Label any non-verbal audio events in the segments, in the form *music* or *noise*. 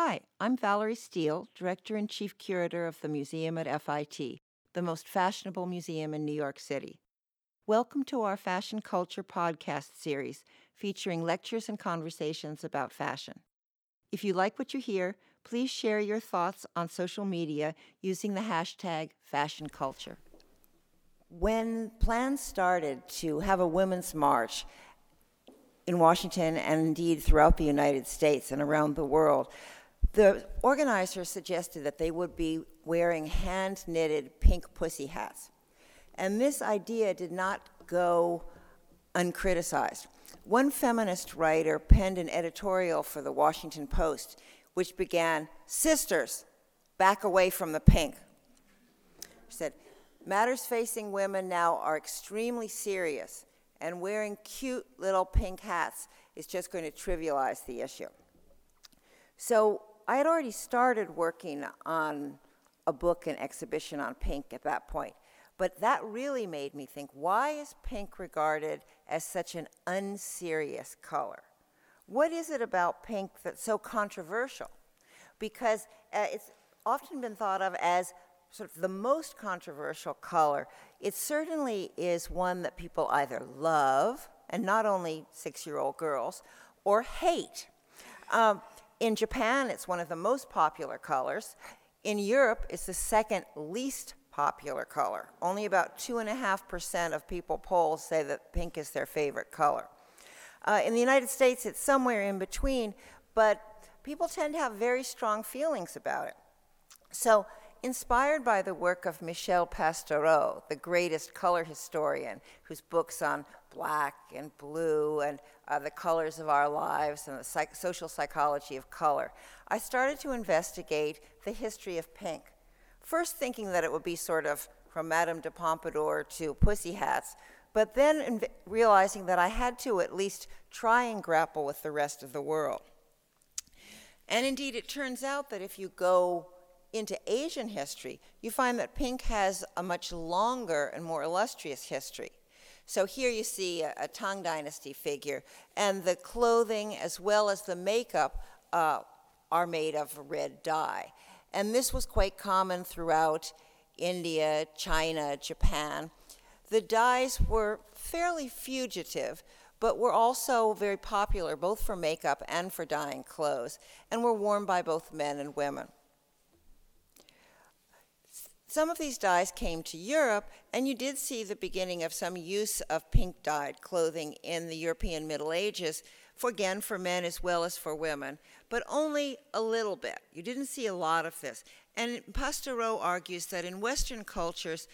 Hi, I'm Valerie Steele, Director and Chief Curator of the museum at FIT, the most fashionable museum in New York City. Welcome to our Fashion Culture podcast series featuring lectures and conversations about fashion. If you like what you hear, please share your thoughts on social media using the hashtag fashionculture. When plans started to have a women's march in Washington and indeed throughout the United States and around the world, the organizers suggested that they would be wearing hand knitted pink pussy hats. And this idea did not go uncriticized. One feminist writer penned an editorial for the Washington Post which began, Sisters, back away from the pink. She said, Matters facing women now are extremely serious, and wearing cute little pink hats is just going to trivialize the issue. So I had already started working on a book and exhibition on pink at that point. But that really made me think why is pink regarded as such an unserious color? What is it about pink that's so controversial? Because uh, it's often been thought of as sort of the most controversial color. It certainly is one that people either love, and not only six year old girls, or hate. Um, in Japan, it's one of the most popular colors. In Europe, it's the second least popular color. Only about 2.5% of people polled say that pink is their favorite color. Uh, in the United States, it's somewhere in between, but people tend to have very strong feelings about it. So, inspired by the work of Michel Pastoureau, the greatest color historian, whose books on black and blue and uh, the colors of our lives and the psych- social psychology of color, I started to investigate the history of pink first thinking that it would be sort of from Madame de Pompadour to pussy hats, but then inv- realizing that I had to at least try and grapple with the rest of the world. And indeed, it turns out that if you go into Asian history, you find that pink has a much longer and more illustrious history. So here you see a, a Tang Dynasty figure, and the clothing as well as the makeup uh, are made of red dye. And this was quite common throughout India, China, Japan. The dyes were fairly fugitive, but were also very popular both for makeup and for dyeing clothes, and were worn by both men and women. Some of these dyes came to Europe, and you did see the beginning of some use of pink dyed clothing in the European Middle Ages, for again for men as well as for women, but only a little bit. You didn't see a lot of this. And Pastoureau argues that in Western cultures,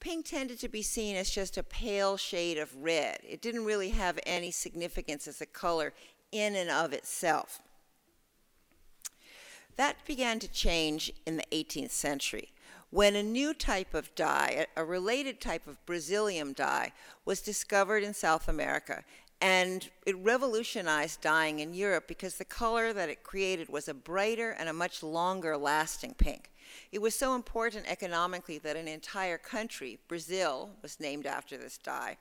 pink tended to be seen as just a pale shade of red. It didn't really have any significance as a color in and of itself. That began to change in the 18th century when a new type of dye, a related type of Brazilium dye, was discovered in South America and it revolutionized dyeing in Europe because the color that it created was a brighter and a much longer lasting pink. It was so important economically that an entire country, Brazil, was named after this dye.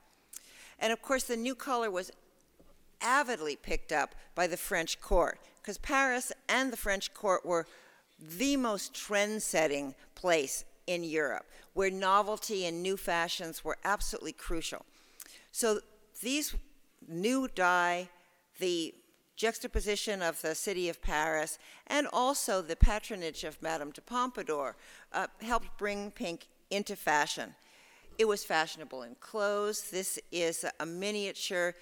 And of course, the new color was avidly picked up by the French court because Paris and the French court were the most trend setting place in Europe where novelty and new fashions were absolutely crucial. So these new dye, the juxtaposition of the city of Paris, and also the patronage of Madame de Pompadour uh, helped bring pink into fashion. It was fashionable in clothes. This is a miniature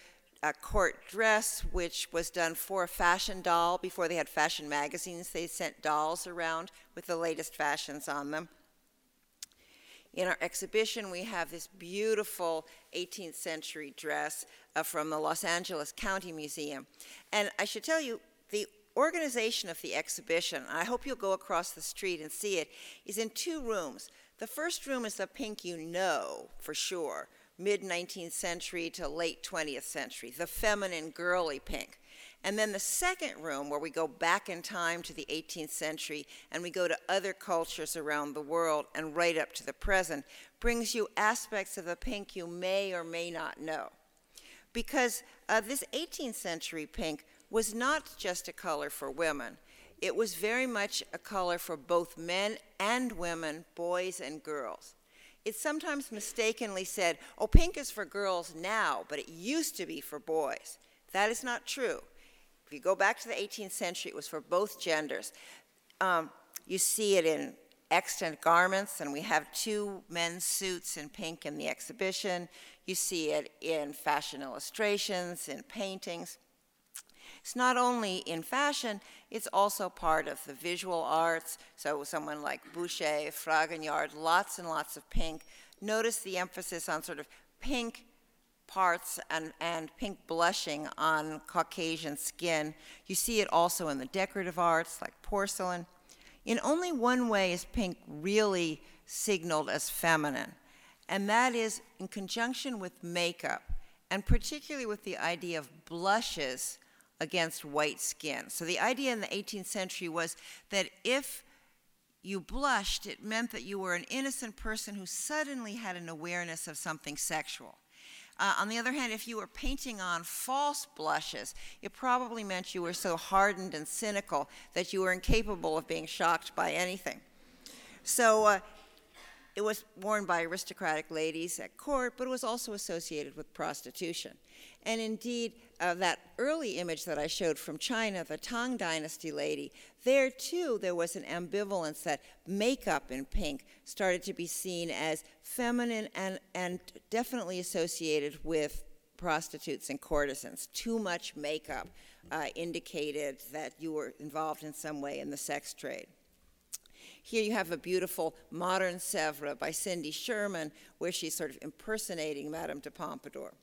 a court dress, which was done for a fashion doll. Before they had fashion magazines, they sent dolls around with the latest fashions on them. In our exhibition, we have this beautiful 18th century dress uh, from the Los Angeles County Museum. And I should tell you, the organization of the exhibition, I hope you'll go across the street and see it, is in two rooms. The first room is the pink you know for sure, mid 19th century to late 20th century, the feminine, girly pink. And then the second room, where we go back in time to the 18th century and we go to other cultures around the world and right up to the present, brings you aspects of the pink you may or may not know. Because uh, this 18th century pink was not just a color for women, it was very much a color for both men and women, boys and girls. It's sometimes mistakenly said, oh, pink is for girls now, but it used to be for boys. That is not true. If you go back to the 18th century, it was for both genders. Um, you see it in extant garments, and we have two men's suits in pink in the exhibition. You see it in fashion illustrations, in paintings. It's not only in fashion, it's also part of the visual arts. So someone like Boucher, Fragonard, lots and lots of pink. Notice the emphasis on sort of pink parts and, and pink blushing on Caucasian skin. You see it also in the decorative arts like porcelain. In only one way is pink really signaled as feminine, and that is in conjunction with makeup, and particularly with the idea of blushes against white skin. So the idea in the 18th century was that if you blushed, it meant that you were an innocent person who suddenly had an awareness of something sexual. Uh, on the other hand, if you were painting on false blushes, it probably meant you were so hardened and cynical that you were incapable of being shocked by anything. So uh, it was worn by aristocratic ladies at court, but it was also associated with prostitution. And indeed, uh, that early image that I showed from China, the Tang Dynasty lady, there too there was an ambivalence that makeup in pink started to be seen as feminine and, and definitely associated with prostitutes and courtesans. Too much makeup uh, indicated that you were involved in some way in the sex trade. Here you have a beautiful modern Sèvres by Cindy Sherman, where she's sort of impersonating Madame de Pompadour.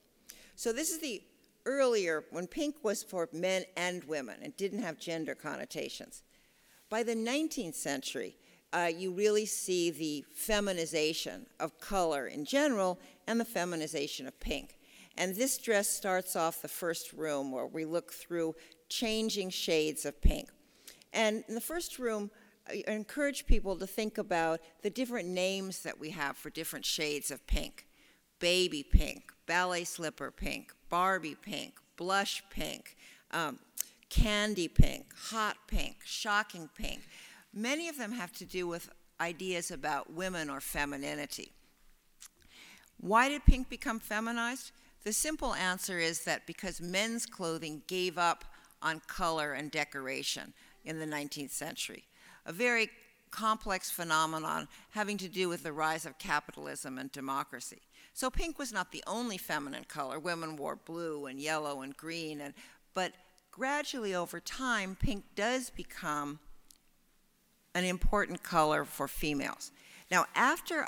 So this is the earlier, when pink was for men and women and didn't have gender connotations. By the 19th century, uh, you really see the feminization of color in general and the feminization of pink. And this dress starts off the first room where we look through changing shades of pink. And in the first room, I encourage people to think about the different names that we have for different shades of pink baby pink, ballet slipper pink, Barbie pink, blush pink, um, candy pink, hot pink, shocking pink. Many of them have to do with ideas about women or femininity. Why did pink become feminized? The simple answer is that because men's clothing gave up on color and decoration in the 19th century a very complex phenomenon having to do with the rise of capitalism and democracy. So pink was not the only feminine color. Women wore blue and yellow and green, and, but gradually over time, pink does become an important color for females. Now, after,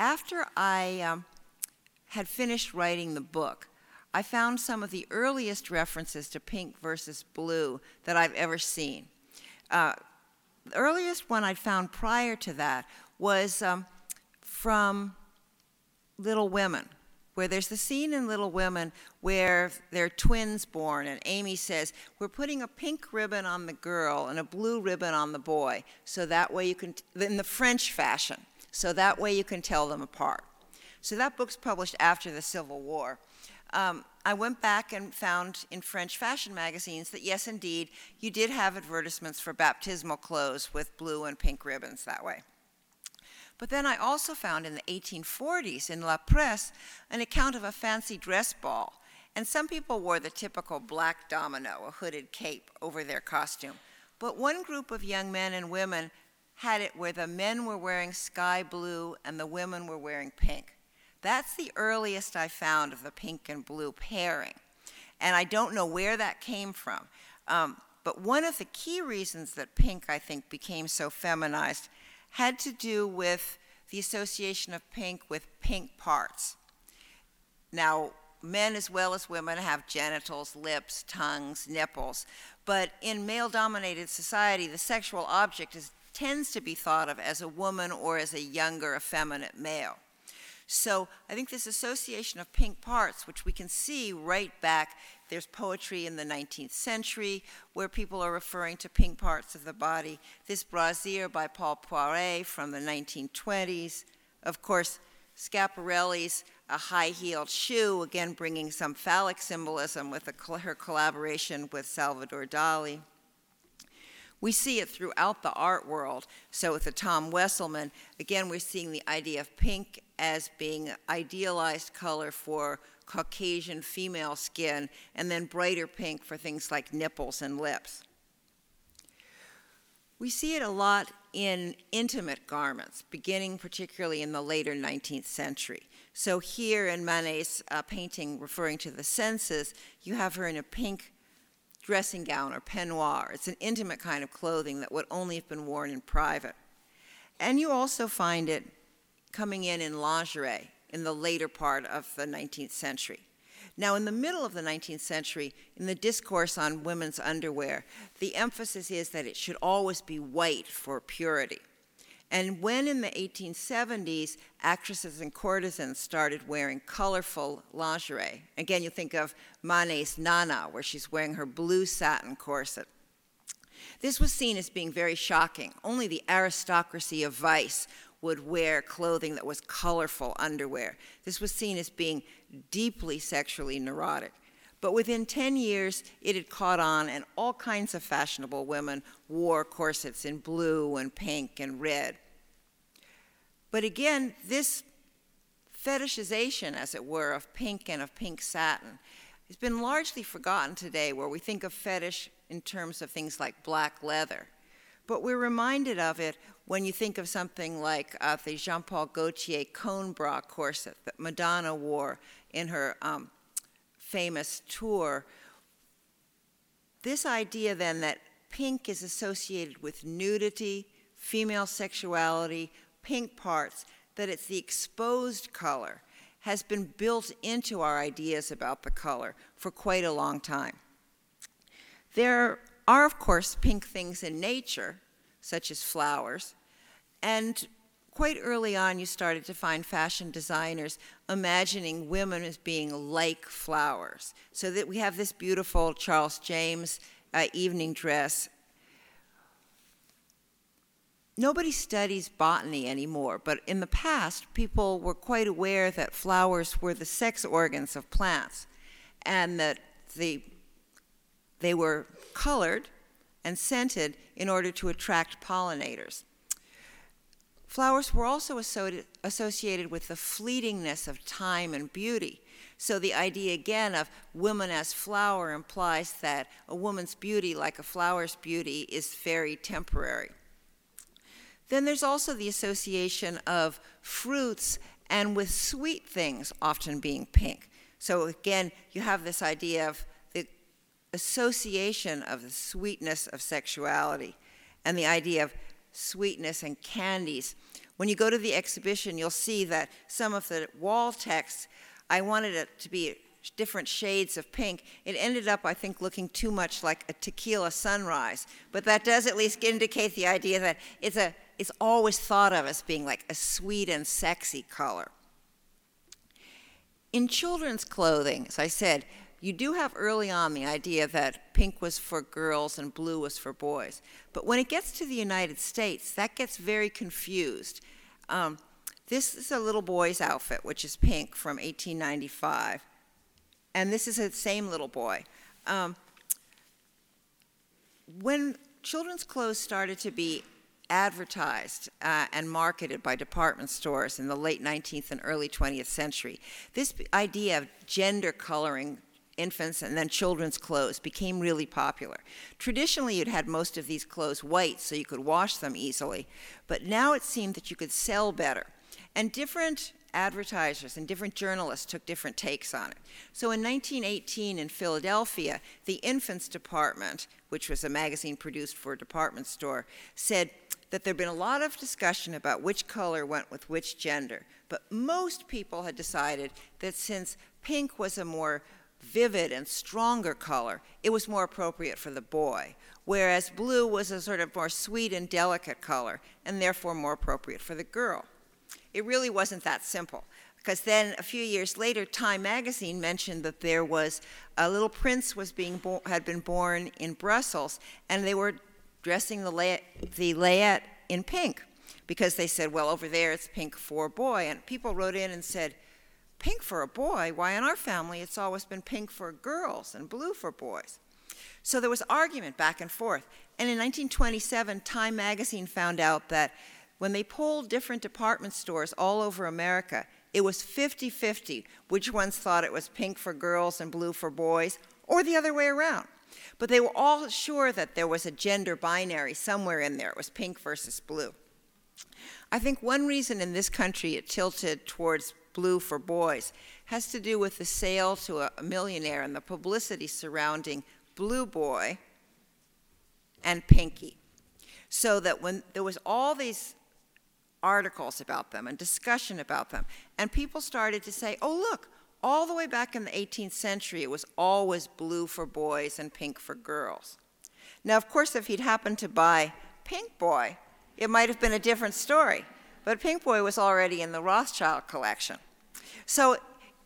after I um, had finished writing the book, I found some of the earliest references to pink versus blue that I've ever seen. Uh, the earliest one I found prior to that was um, from Little Women, where there's the scene in Little Women where there are twins born, and Amy says, We're putting a pink ribbon on the girl and a blue ribbon on the boy, so that way you can, in the French fashion, so that way you can tell them apart. So that book's published after the Civil War um, I went back and found in French fashion magazines that yes, indeed, you did have advertisements for baptismal clothes with blue and pink ribbons that way. But then I also found in the 1840s in La Presse an account of a fancy dress ball. And some people wore the typical black domino, a hooded cape, over their costume. But one group of young men and women had it where the men were wearing sky blue and the women were wearing pink. That's the earliest I found of the pink and blue pairing. And I don't know where that came from. Um, but one of the key reasons that pink, I think, became so feminized had to do with the association of pink with pink parts. Now, men as well as women have genitals, lips, tongues, nipples, but in male dominated society, the sexual object is, tends to be thought of as a woman or as a younger, effeminate male. So I think this association of pink parts, which we can see right back, there's poetry in the 19th century where people are referring to pink parts of the body. This brassiere by Paul Poiret from the 1920s. Of course, Schiaparelli's a high-heeled shoe, again bringing some phallic symbolism with her collaboration with Salvador Dali. We see it throughout the art world. So with the Tom Wesselmann, again, we're seeing the idea of pink as being idealized color for Caucasian female skin, and then brighter pink for things like nipples and lips. We see it a lot in intimate garments, beginning particularly in the later 19th century. So here in Manet's uh, painting referring to the senses, you have her in a pink dressing gown or peignoir. It's an intimate kind of clothing that would only have been worn in private. And you also find it coming in in lingerie in the later part of the 19th century. Now, in the middle of the 19th century, in the discourse on women's underwear, the emphasis is that it should always be white for purity. And when in the 1870s, actresses and courtesans started wearing colorful lingerie, again, you think of Manet's Nana, where she's wearing her blue satin corset. This was seen as being very shocking. Only the aristocracy of vice would wear clothing that was colorful underwear. This was seen as being deeply sexually neurotic. But within 10 years, it had caught on, and all kinds of fashionable women wore corsets in blue and pink and red. But again, this fetishization, as it were, of pink and of pink satin has been largely forgotten today, where we think of fetish in terms of things like black leather. But we're reminded of it when you think of something like uh, the Jean Paul Gaultier cone bra corset that Madonna wore in her um, famous tour. This idea then that pink is associated with nudity, female sexuality, pink parts, that it's the exposed color, has been built into our ideas about the color for quite a long time. There are, of course, pink things in nature, such as flowers. And quite early on, you started to find fashion designers imagining women as being like flowers. So that we have this beautiful Charles James uh, evening dress. Nobody studies botany anymore, but in the past, people were quite aware that flowers were the sex organs of plants and that the, they were colored and scented in order to attract pollinators. Flowers were also associated with the fleetingness of time and beauty. So the idea again of woman as flower implies that a woman's beauty, like a flower's beauty, is very temporary. Then there's also the association of fruits and with sweet things often being pink. So again, you have this idea of the association of the sweetness of sexuality and the idea of sweetness and candies. When you go to the exhibition, you'll see that some of the wall text, I wanted it to be different shades of pink. It ended up, I think, looking too much like a tequila sunrise. But that does at least indicate the idea that it's, a, it's always thought of as being like a sweet and sexy color. In children's clothing, as I said, you do have early on the idea that pink was for girls and blue was for boys. But when it gets to the United States, that gets very confused. Um, this is a little boy's outfit, which is pink from 1895. And this is the same little boy. Um, when children's clothes started to be advertised uh, and marketed by department stores in the late 19th and early 20th century, this idea of gender coloring infants and then children's clothes became really popular. Traditionally, you'd had most of these clothes white so you could wash them easily, but now it seemed that you could sell better. And different advertisers and different journalists took different takes on it. So in 1918 in Philadelphia, the Infants Department, which was a magazine produced for a department store, said that there'd been a lot of discussion about which color went with which gender. But most people had decided that since pink was a more vivid and stronger color, it was more appropriate for the boy, whereas blue was a sort of more sweet and delicate color, and therefore more appropriate for the girl. It really wasn't that simple, because then a few years later, Time magazine mentioned that there was a little prince was being had been born in Brussels, and they were dressing the, la- the layette in pink because they said, well, over there it's pink for a boy. And people wrote in and said, pink for a boy. Why, in our family, it's always been pink for girls and blue for boys. So there was argument back and forth. And in 1927, Time magazine found out that when they polled different department stores all over America, it was 50 50 which ones thought it was pink for girls and blue for boys, or the other way around. But they were all sure that there was a gender binary somewhere in there. It was pink versus blue. I think one reason in this country it tilted towards blue for boys has to do with the sale to a millionaire and the publicity surrounding Blue Boy and Pinky. So that when there was all these articles about them and discussion about them, and people started to say, oh, look, all the way back in the 18th century, it was always blue for boys and pink for girls. Now, of course, if he'd happened to buy Pink Boy, it might have been a different story. But Pink Boy was already in the Rothschild collection. So,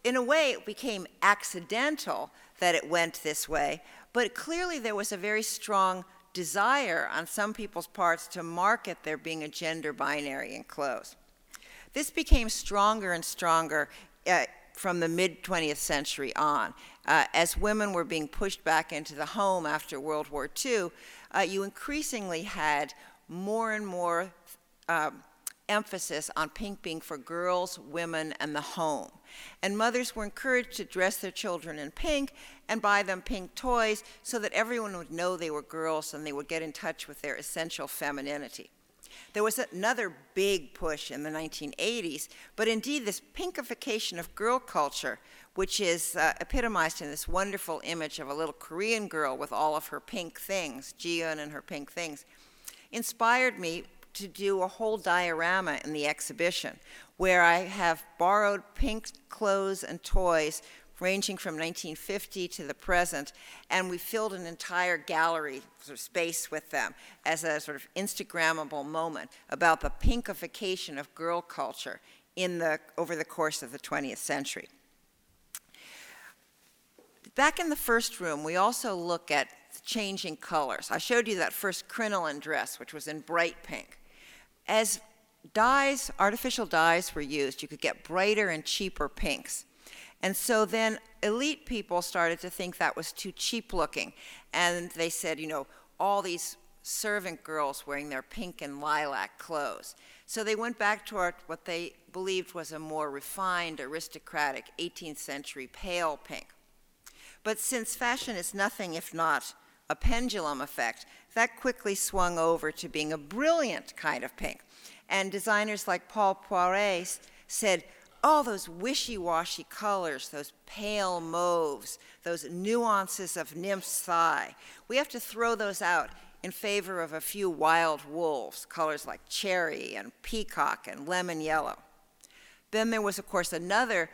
in a way, it became accidental that it went this way, but clearly there was a very strong desire on some people's parts to market there being a gender binary in clothes. This became stronger and stronger uh, from the mid 20th century on. Uh, as women were being pushed back into the home after World War II, uh, you increasingly had more and more um, emphasis on pink being for girls, women, and the home. And mothers were encouraged to dress their children in pink and buy them pink toys so that everyone would know they were girls and they would get in touch with their essential femininity. There was another big push in the 1980s, but indeed, this pinkification of girl culture, which is uh, epitomized in this wonderful image of a little Korean girl with all of her pink things, Jiyeon and her pink things, inspired me to do a whole diorama in the exhibition where I have borrowed pink clothes and toys ranging from 1950 to the present, and we filled an entire gallery sort of space with them as a sort of Instagrammable moment about the pinkification of girl culture in the, over the course of the 20th century. Back in the first room, we also look at changing colors. I showed you that first crinoline dress, which was in bright pink. As dyes, artificial dyes were used, you could get brighter and cheaper pinks. And so then elite people started to think that was too cheap looking. And they said, you know, all these servant girls wearing their pink and lilac clothes. So they went back to what they believed was a more refined, aristocratic 18th century pale pink. But since fashion is nothing if not a pendulum effect, that quickly swung over to being a brilliant kind of pink. And designers like Paul Poiret said, all those wishy-washy colors, those pale mauves, those nuances of nymph's thigh, we have to throw those out in favor of a few wild wolves, colors like cherry and peacock and lemon yellow. Then there was, of course, another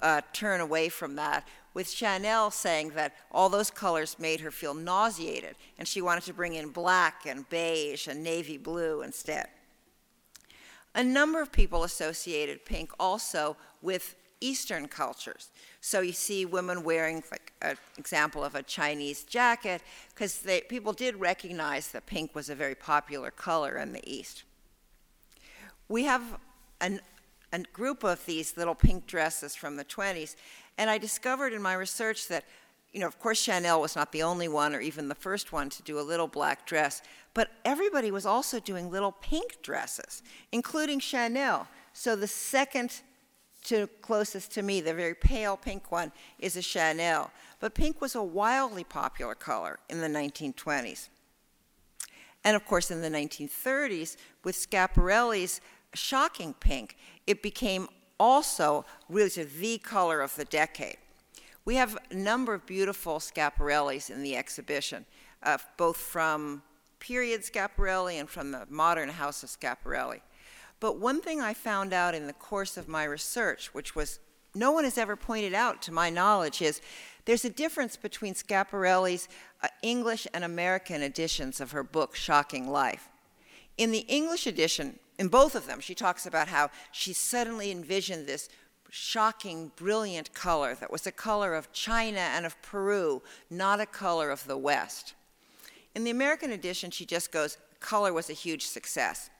uh, turn away from that, with Chanel saying that all those colors made her feel nauseated, and she wanted to bring in black and beige and navy blue instead. A number of people associated pink also with Eastern cultures. So you see women wearing, like an example of a Chinese jacket, because people did recognize that pink was a very popular color in the East. We have an, a group of these little pink dresses from the 20s, and I discovered in my research that, you know, of course, Chanel was not the only one or even the first one to do a little black dress, but everybody was also doing little pink dresses, including Chanel. So the second to closest to me, the very pale pink one, is a Chanel. But pink was a wildly popular color in the 1920s. And of course, in the 1930s, with Schiaparelli's shocking pink, it became also really the color of the decade. We have a number of beautiful Schiaparellis in the exhibition, uh, both from period Schiaparelli and from the modern house of Schiaparelli. But one thing I found out in the course of my research, which was no one has ever pointed out to my knowledge, is there's a difference between Schiaparelli's uh, English and American editions of her book, Shocking Life. In the English edition, in both of them, she talks about how she suddenly envisioned this shocking, brilliant color that was a color of China and of Peru, not a color of the West. In the American edition, she just goes, color was a huge success.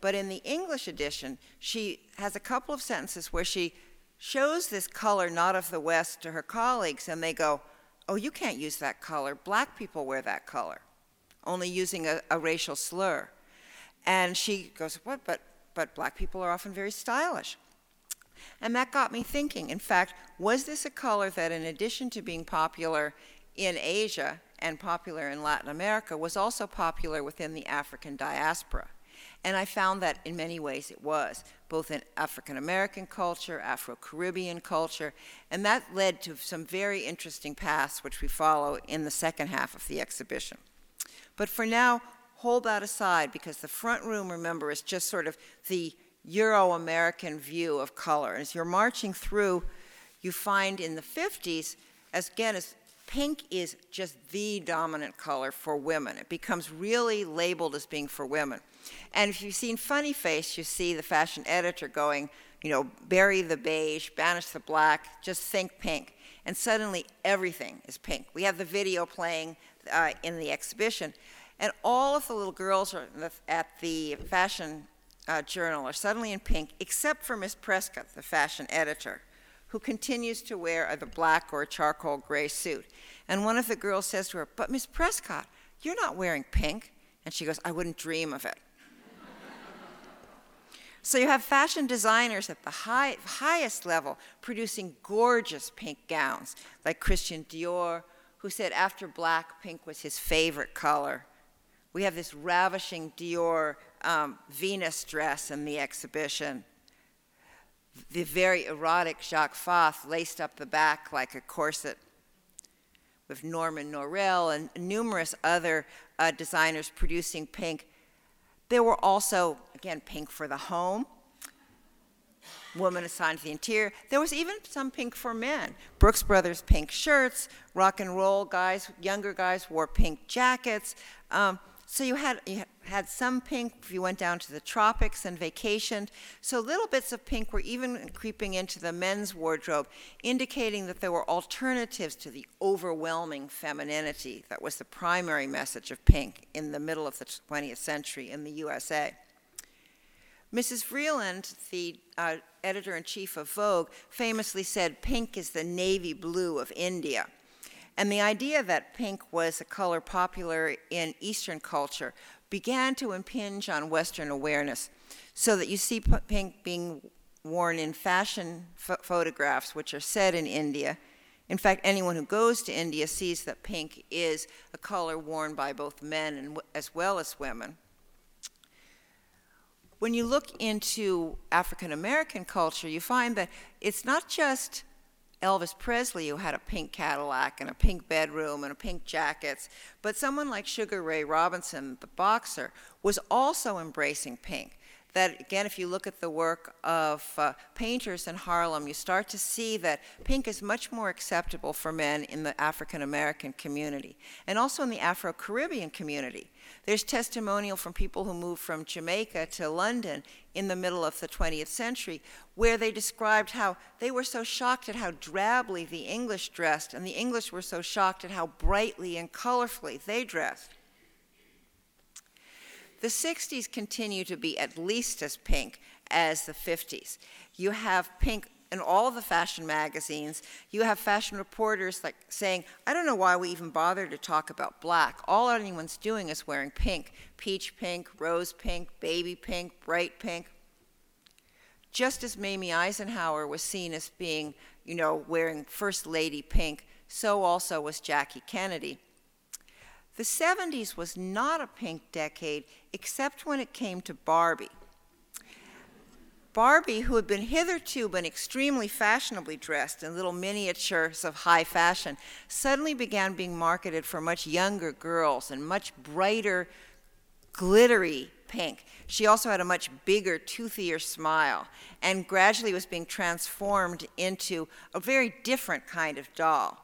But in the English edition, she has a couple of sentences where she shows this color not of the West to her colleagues, and they go, Oh, you can't use that color. Black people wear that color. only using a, a racial slur. And she goes, What? But, but black people are often very stylish. And that got me thinking. In fact, was this a color that, in addition to being popular in Asia and popular in Latin America, was also popular within the African diaspora? And I found that in many ways it was, both in African American culture, Afro Caribbean culture, and that led to some very interesting paths which we follow in the second half of the exhibition. But for now, hold that aside because the front room, remember, is just sort of the Euro American view of color. As you're marching through, you find in the 50s, as again, as pink is just the dominant color for women. It becomes really labeled as being for women. And if you've seen Funny Face, you see the fashion editor going, you know, bury the beige, banish the black, just think pink. And suddenly everything is pink. We have the video playing uh, in the exhibition. And all of the little girls at the fashion uh, journal are suddenly in pink, except for Miss Prescott, the fashion editor, who continues to wear either black or charcoal gray suit. And one of the girls says to her, But Miss Prescott, you're not wearing pink. And she goes, I wouldn't dream of it. *laughs* so you have fashion designers at the high, highest level producing gorgeous pink gowns, like Christian Dior, who said after black, pink was his favorite color. We have this ravishing Dior um, Venus dress in the exhibition. The very erotic Jacques Fath laced up the back like a corset. With Norman Norell and numerous other uh, designers producing pink. There were also, again, pink for the home, woman assigned to the interior. There was even some pink for men. Brooks Brothers pink shirts, rock and roll guys, younger guys wore pink jackets. Um, so you had, you had some pink if you went down to the tropics and vacationed. So little bits of pink were even creeping into the men's wardrobe, indicating that there were alternatives to the overwhelming femininity that was the primary message of pink in the middle of the 20th century in the USA. Mrs. Vreeland, the uh, editor in chief of Vogue, famously said, Pink is the navy blue of India. And the idea that pink was a color popular in Eastern culture began to impinge on Western awareness, so that you see pink being worn in fashion photographs, which are set in India. In fact, anyone who goes to India sees that pink is a color worn by both men and, as well as women. When you look into African American culture, you find that it's not just Elvis Presley, who had a pink Cadillac and a pink bedroom and a pink jackets, but someone like Sugar Ray Robinson, the boxer, was also embracing pink. That, again, if you look at the work of uh, painters in Harlem, you start to see that pink is much more acceptable for men in the African American community and also in the Afro Caribbean community. There's testimonial from people who moved from Jamaica to London in the middle of the 20th century where they described how they were so shocked at how drably the English dressed, and the English were so shocked at how brightly and colorfully they dressed. The 60s continue to be at least as pink as the 50s. You have pink in all the fashion magazines, you have fashion reporters like saying, I don't know why we even bother to talk about black. All anyone's doing is wearing pink peach pink, rose pink, baby pink, bright pink. Just as Mamie Eisenhower was seen as being, you know, wearing First Lady pink, so also was Jackie Kennedy. The 70s was not a pink decade except when it came to Barbie. Barbie, who had been hitherto been extremely fashionably dressed in little miniatures of high fashion, suddenly began being marketed for much younger girls and much brighter, glittery pink. She also had a much bigger, toothier smile and gradually was being transformed into a very different kind of doll.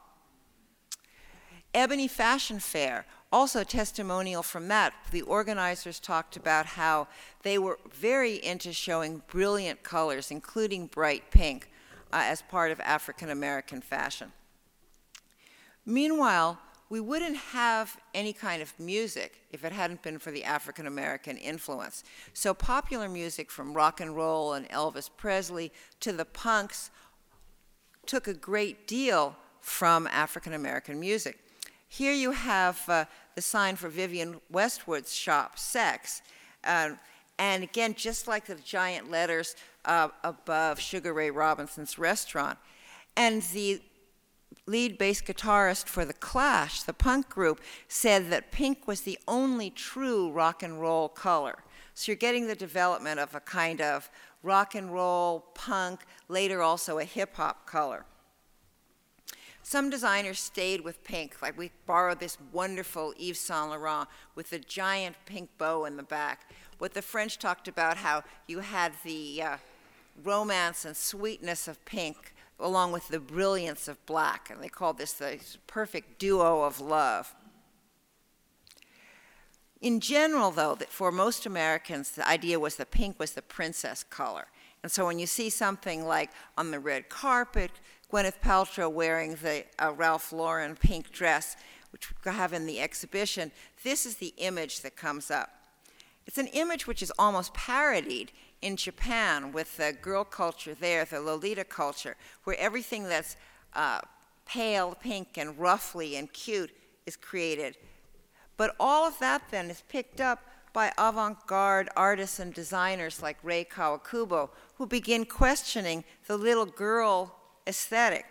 Ebony Fashion Fair also testimonial from that the organizers talked about how they were very into showing brilliant colors including bright pink uh, as part of african american fashion. Meanwhile we wouldn't have any kind of music if it hadn't been for the african american influence. So popular music from rock and roll and elvis presley to the punks took a great deal from african american music. Here you have uh, the sign for Vivienne Westwood's shop, Sex. Uh, and again, just like the giant letters uh, above Sugar Ray Robinson's restaurant. And the lead bass guitarist for The Clash, the punk group, said that pink was the only true rock and roll color. So you're getting the development of a kind of rock and roll, punk, later also a hip hop color. Some designers stayed with pink, like we borrowed this wonderful Yves Saint Laurent with the giant pink bow in the back. What the French talked about, how you had the uh, romance and sweetness of pink along with the brilliance of black, and they called this the perfect duo of love. In general, though, for most Americans, the idea was that pink was the princess color. And so when you see something like on the red carpet, Gwyneth Paltrow wearing the uh, Ralph Lauren pink dress, which we have in the exhibition, this is the image that comes up. It's an image which is almost parodied in Japan with the girl culture there, the Lolita culture, where everything that's uh, pale pink and ruffly and cute is created. But all of that then is picked up by avant garde artists and designers like Rei Kawakubo, who begin questioning the little girl aesthetic.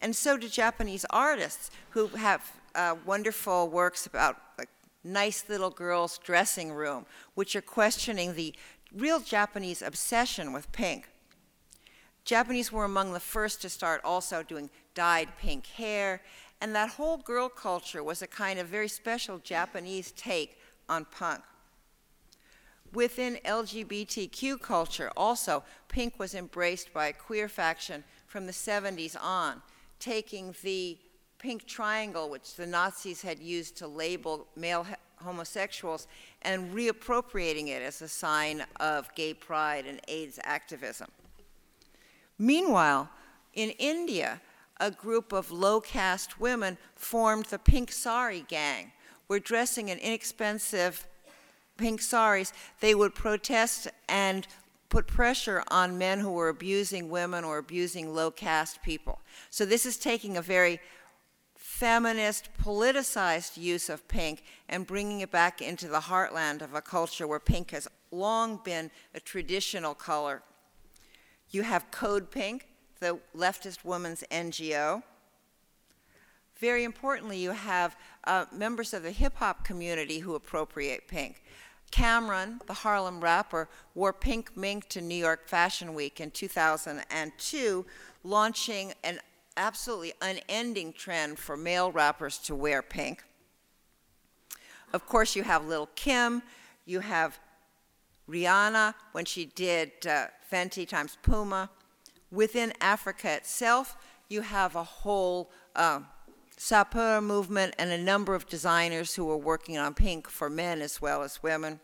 And so do Japanese artists who have uh, wonderful works about like nice little girl's dressing room, which are questioning the real Japanese obsession with pink. Japanese were among the first to start also doing dyed pink hair, and that whole girl culture was a kind of very special Japanese take on punk. Within LGBTQ culture, also, pink was embraced by a queer faction from the 70s on, taking the pink triangle, which the Nazis had used to label male homosexuals, and reappropriating it as a sign of gay pride and AIDS activism. Meanwhile, in India, a group of low caste women formed the Pink Sari Gang. Where dressing in inexpensive pink saris, they would protest and put pressure on men who were abusing women or abusing low caste people. So this is taking a very feminist, politicized use of pink and bringing it back into the heartland of a culture where pink has long been a traditional color. You have Code Pink, the leftist women's NGO. Very importantly, you have uh, members of the hip hop community who appropriate pink. Cam'ron, the Harlem rapper, wore pink mink to New York Fashion Week in 2002, launching an absolutely unending trend for male rappers to wear pink. Of course, you have Lil Kim, you have Rihanna when she did uh, Fenty times Puma. Within Africa itself, you have a whole uh, Sapeur movement and a number of designers who are working on pink for men as well as women.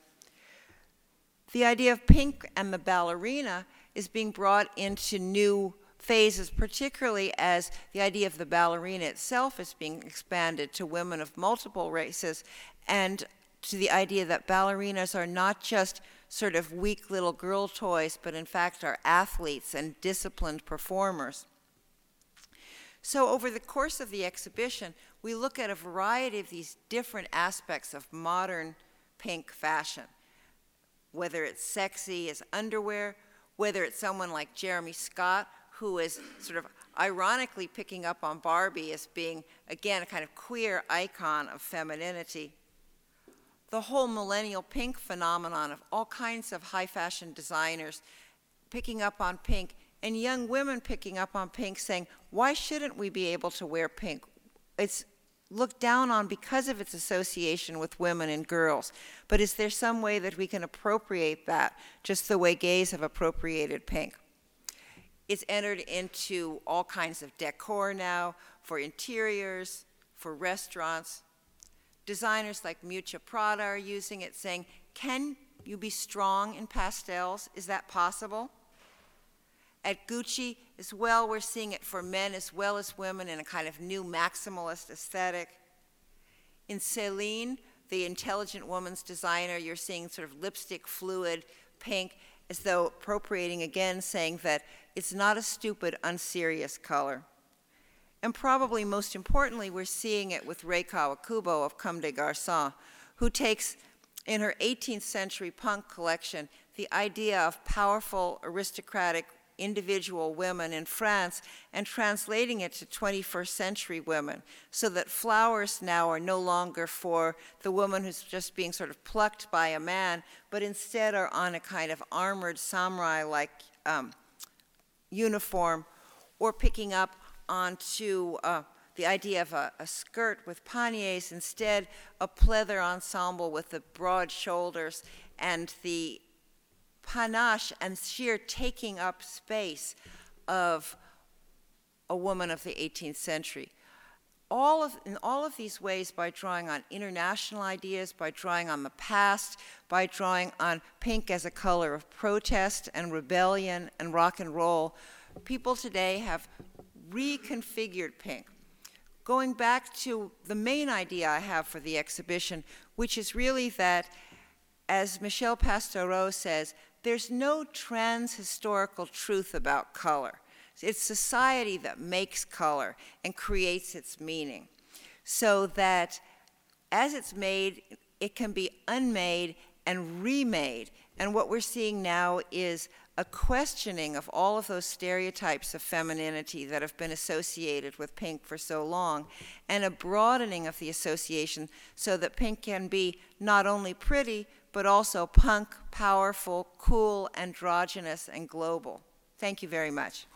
The idea of pink and the ballerina is being brought into new phases, particularly as the idea of the ballerina itself is being expanded to women of multiple races and to the idea that ballerinas are not just sort of weak little girl toys, but in fact are athletes and disciplined performers. So, over the course of the exhibition, we look at a variety of these different aspects of modern pink fashion. Whether it's sexy as underwear, whether it's someone like Jeremy Scott, who is sort of ironically picking up on Barbie as being, again, a kind of queer icon of femininity. The whole millennial pink phenomenon of all kinds of high fashion designers picking up on pink and young women picking up on pink saying, why shouldn't we be able to wear pink? It's looked down on because of its association with women and girls. But is there some way that we can appropriate that just the way gays have appropriated pink? It's entered into all kinds of decor now for interiors, for restaurants. Designers like Miuccia Prada are using it, saying, Can you be strong in pastels? Is that possible? At Gucci as well, we're seeing it for men as well as women in a kind of new maximalist aesthetic. In Celine, the intelligent woman's designer, you're seeing sort of lipstick fluid pink as though appropriating again, saying that it's not a stupid, unserious color. And probably most importantly, we're seeing it with Rei Kawakubo of Comme des Garçons, who takes in her 18th century punk collection the idea of powerful aristocratic individual women in France and translating it to 21st century women so that flowers now are no longer for the woman who's just being sort of plucked by a man, but instead are on a kind of armored samurai like um, uniform or picking up onto uh, the idea of a, a, skirt with panniers, instead a pleather ensemble with the broad shoulders and the panache and sheer taking up space of a woman of the 18th century. All of, in all of these ways, by drawing on international ideas, by drawing on the past, by drawing on pink as a color of protest and rebellion and rock and roll, people today have reconfigured pink. Going back to the main idea I have for the exhibition, which is really that, as Michel Pastoureau says, there's no trans historical truth about color. It's society that makes color and creates its meaning. So that as it's made, it can be unmade and remade. And what we're seeing now is a questioning of all of those stereotypes of femininity that have been associated with pink for so long, and a broadening of the association so that pink can be not only pretty, but also punk, powerful, cool, androgynous, and global. Thank you very much.